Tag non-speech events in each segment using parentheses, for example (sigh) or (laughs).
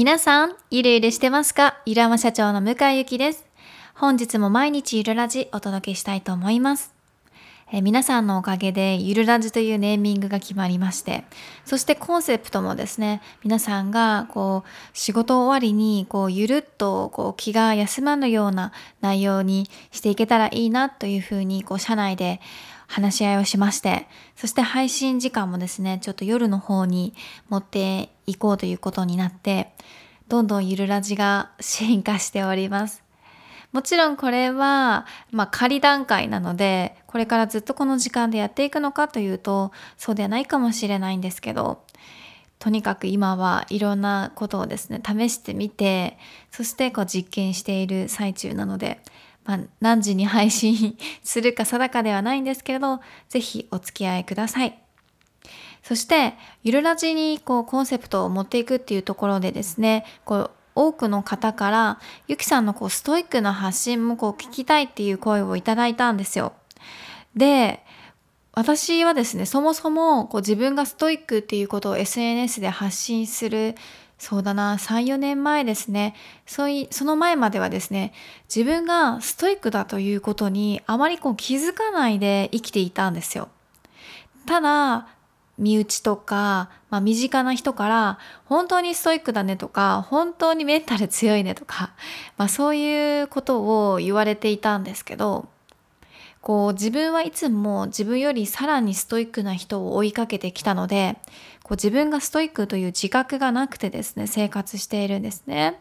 皆さん、ゆるゆるしてますか？ゆるあま社長の向井ゆきです。本日も毎日ゆるラジお届けしたいと思います。え皆さんのおかげでゆるラジというネーミングが決まりまして、そしてコンセプトもですね、皆さんがこう仕事終わりにこうゆるっとこう気が休まぬような内容にしていけたらいいなというふうにこう社内で話し合いをしまして、そして配信時間もですね、ちょっと夜の方に持っていこうということになって、どんどんゆるラジが進化しております。もちろんこれは、まあ、仮段階なので、これからずっとこの時間でやっていくのかというと、そうではないかもしれないんですけど、とにかく今はいろんなことをですね、試してみて、そしてこう実験している最中なので、まあ、何時に配信するか定かではないんですけれど、ぜひお付き合いください。そして、ゆるラジにこうコンセプトを持っていくっていうところでですね、こう多くの方から、ゆきさんのこうストイックな発信もこう聞きたいっていう声をいただいたんですよ。で、私はですね、そもそもこう自分がストイックっていうことを SNS で発信するそうだな、3、4年前ですね。そい、その前まではですね、自分がストイックだということにあまりこう気づかないで生きていたんですよ。ただ、身内とか、まあ、身近な人から、本当にストイックだねとか、本当にメンタル強いねとか、まあ、そういうことを言われていたんですけど、こう自分はいつも自分よりさらにストイックな人を追いかけてきたので、こう自分がストイックという自覚がなくてですね、生活しているんですね。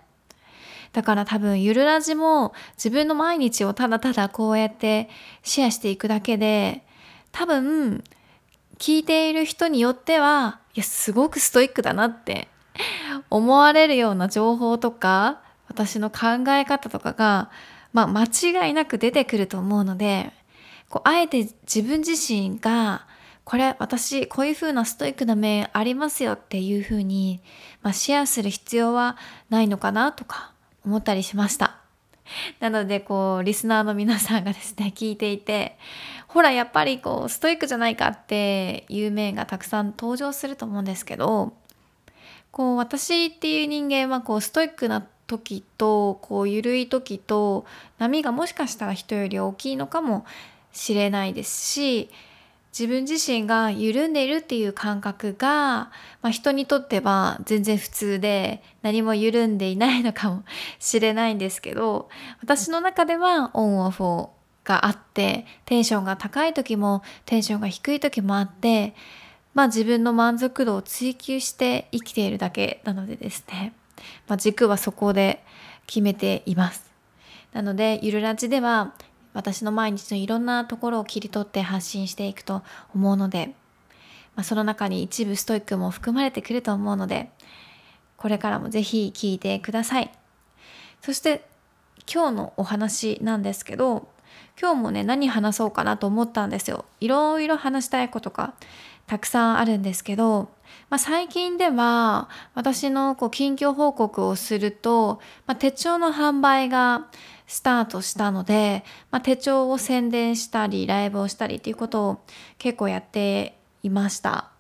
だから多分ゆるラジも自分の毎日をただただこうやってシェアしていくだけで、多分聞いている人によっては、いや、すごくストイックだなって (laughs) 思われるような情報とか、私の考え方とかが、まあ間違いなく出てくると思うので、こうあえて自分自身がこれ私こういう風なストイックな面ありますよっていう風に、まあ、シェアする必要はないのかなとか思ったりしました。(laughs) なのでこうリスナーの皆さんがですね (laughs) 聞いていてほらやっぱりこうストイックじゃないかっていう面がたくさん登場すると思うんですけどこう私っていう人間はこうストイックな時とこう緩い時と波がもしかしたら人より大きいのかもしれないですし自分自身が緩んでいるっていう感覚が、まあ、人にとっては全然普通で何も緩んでいないのかもしれないんですけど私の中ではオンオフがあってテンションが高い時もテンションが低い時もあってまあ自分の満足度を追求して生きているだけなのでですね、まあ、軸はそこで決めています。なのでゆるラジでは私の毎日のいろんなところを切り取って発信していくと思うので、まあ、その中に一部ストイックも含まれてくると思うので、これからもぜひ聞いてください。そして今日のお話なんですけど、今日もね、何話そうかなと思ったんですよ。いろいろ話したいことがたくさんあるんですけど、まあ、最近では私のこう近況報告をすると、まあ、手帳の販売がスタートしたので、まあ、手帳を宣伝したりライブをしたりっていうことを結構やっていました。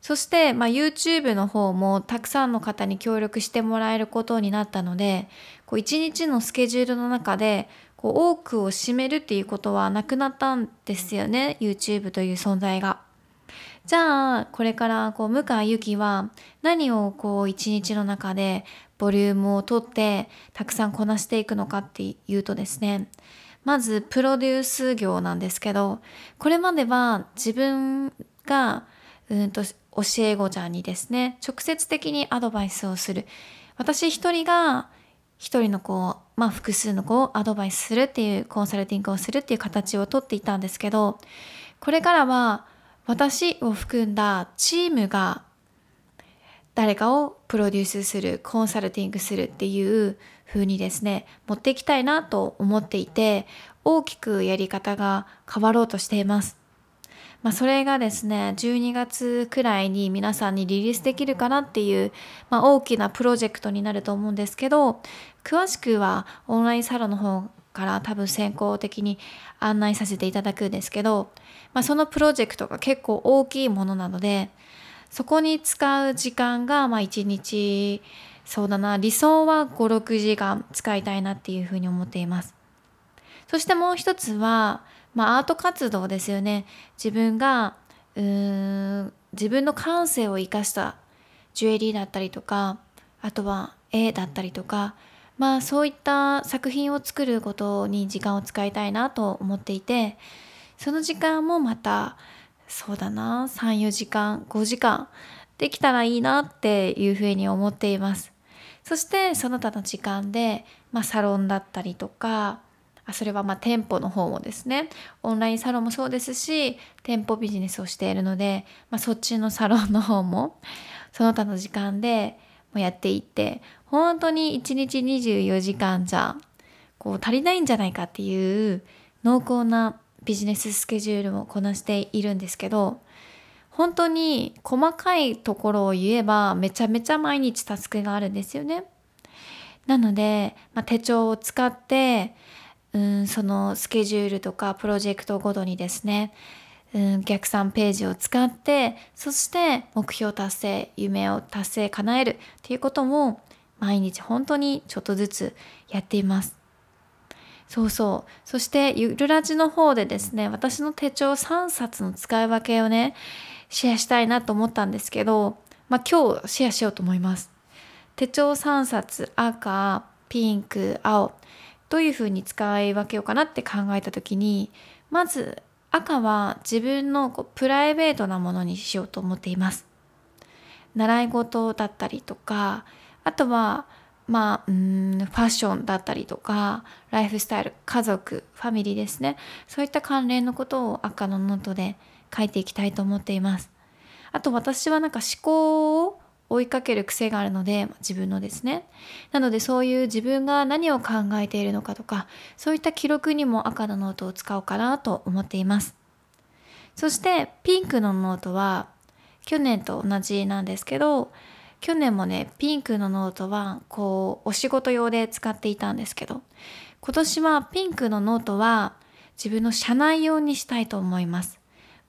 そして、まあ、YouTube の方もたくさんの方に協力してもらえることになったので、一日のスケジュールの中でこう多くを占めるっていうことはなくなったんですよね、YouTube という存在が。じゃあ、これからこう向井由紀は何をこう一日の中でボリュームをとってたくさんこなしていくのかっていうとですね、まずプロデュース業なんですけど、これまでは自分がうんと教え子ちゃんにですね、直接的にアドバイスをする。私一人が一人の子を、まあ複数の子をアドバイスするっていうコンサルティングをするっていう形をとっていたんですけど、これからは私を含んだチームが誰かをプロデュースする、コンサルティングするっていう風にですね、持っていきたいなと思っていて、大きくやり方が変わろうとしています。まあ、それがですね、12月くらいに皆さんにリリースできるかなっていう、まあ、大きなプロジェクトになると思うんですけど、詳しくはオンラインサロンの方から多分先行的に案内させていただくんですけど、まあ、そのプロジェクトが結構大きいものなのでそこに使う時間がまあ1日そうだな理想は56時間使いたいなっていうふうに思っています。そしてもう一つは、まあ、アート活動ですよね。自分がうーん自分の感性を生かしたジュエリーだったりとかあとは絵だったりとかまあそういった作品を作ることに時間を使いたいなと思っていてその時間もまたそうだな34時間5時間。できたらいいなっていうふうに思っています。そしてその他の時間で、まあ、サロンだったりとかあそれはまあ店舗の方もですね。オンラインサロンもそうですし店舗ビジネスをしているので、まあ、そっちのサロンの方もその他の時間でもやっていって本当に1日24時間じゃこう足りないんじゃないかっていう濃厚なビジネススケジュールをこなしているんですけど本当に細かいところを言えばめちゃめちゃ毎日タスクがあるんですよね。なので、まあ、手帳を使ってうんそのスケジュールとかプロジェクトごとにですねうん逆算ページを使ってそして目標達成夢を達成叶えるっていうことも毎日本当にちょっとずつやっています。そうそう。そして、ゆるラジの方でですね、私の手帳3冊の使い分けをね、シェアしたいなと思ったんですけど、まあ今日シェアしようと思います。手帳3冊、赤、ピンク、青、どういうふうに使い分けようかなって考えた時に、まず赤は自分のこうプライベートなものにしようと思っています。習い事だったりとか、あとはまあ、うんファッションだったりとかライフスタイル家族ファミリーですね。そういった関連のことを赤のノートで書いていきたいと思っています。あと私はなんか思考を追いかける癖があるので自分のですね。なのでそういう自分が何を考えているのかとかそういった記録にも赤のノートを使おうかなと思っています。そしてピンクのノートは去年と同じなんですけど去年もねピンクのノートはこうお仕事用で使っていたんですけど今年はピンクのノートは自分の社内用にしたいと思います。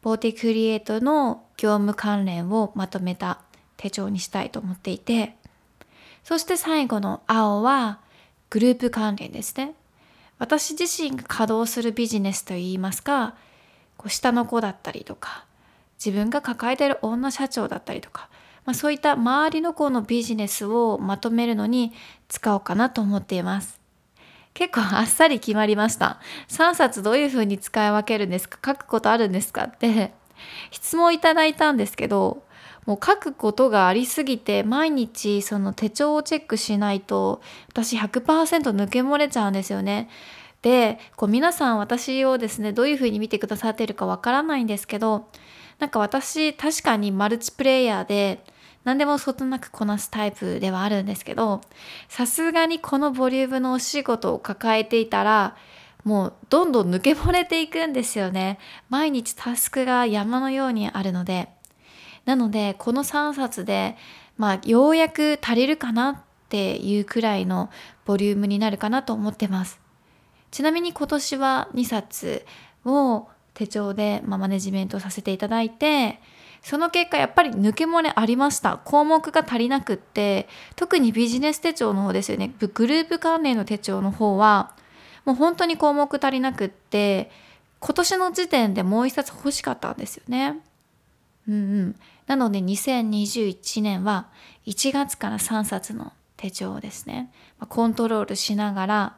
ボーティクリエイトの業務関連をまとめた手帳にしたいと思っていてそして最後の青はグループ関連ですね。私自身が稼働するビジネスといいますかこう下の子だったりとか自分が抱えてる女社長だったりとかまあ、そういった周りの子のビジネスをまとめるのに使おうかなと思っています。結構あっさり決まりました。3冊どういうふうに使い分けるんですか？書くことあるんですか？って (laughs) 質問いただいたんですけど、もう書くことがありすぎて毎日その手帳をチェックしないと私100%抜け漏れちゃうんですよね。でこう皆さん私をですねどういうふうに見てくださってるかわからないんですけどなんか私確かにマルチプレイヤーで何でもそつなくこなすタイプではあるんですけどさすがにこのボリュームのお仕事を抱えていたらもうどんどん抜け漏れていくんですよね。毎日タスクが山のようにあるので。なのでこの3冊でまあようやく足りるかなっていうくらいのボリュームになるかなと思ってます。ちなみに今年は2冊を手帳で、まあ、マネジメントさせていただいてその結果やっぱり抜け漏れありました。項目が足りなくって特にビジネス手帳の方ですよね。グループ関連の手帳の方はもう本当に項目足りなくって今年の時点でもう一冊欲しかったんですよね。うんうん。なので2021年は1月から3冊の手帳をですね。コントロールしながら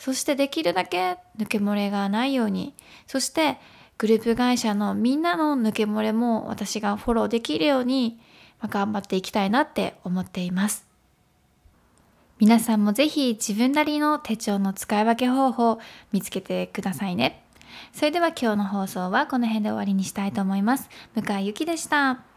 そしてできるだけ抜け漏れがないようにそしてグループ会社のみんなの抜け漏れも私がフォローできるように頑張っていきたいなって思っています。皆さんもぜひ自分なりの手帳の使い分け方法を見つけてくださいね。それでは今日の放送はこの辺で終わりにしたいと思います。向井ゆきでした。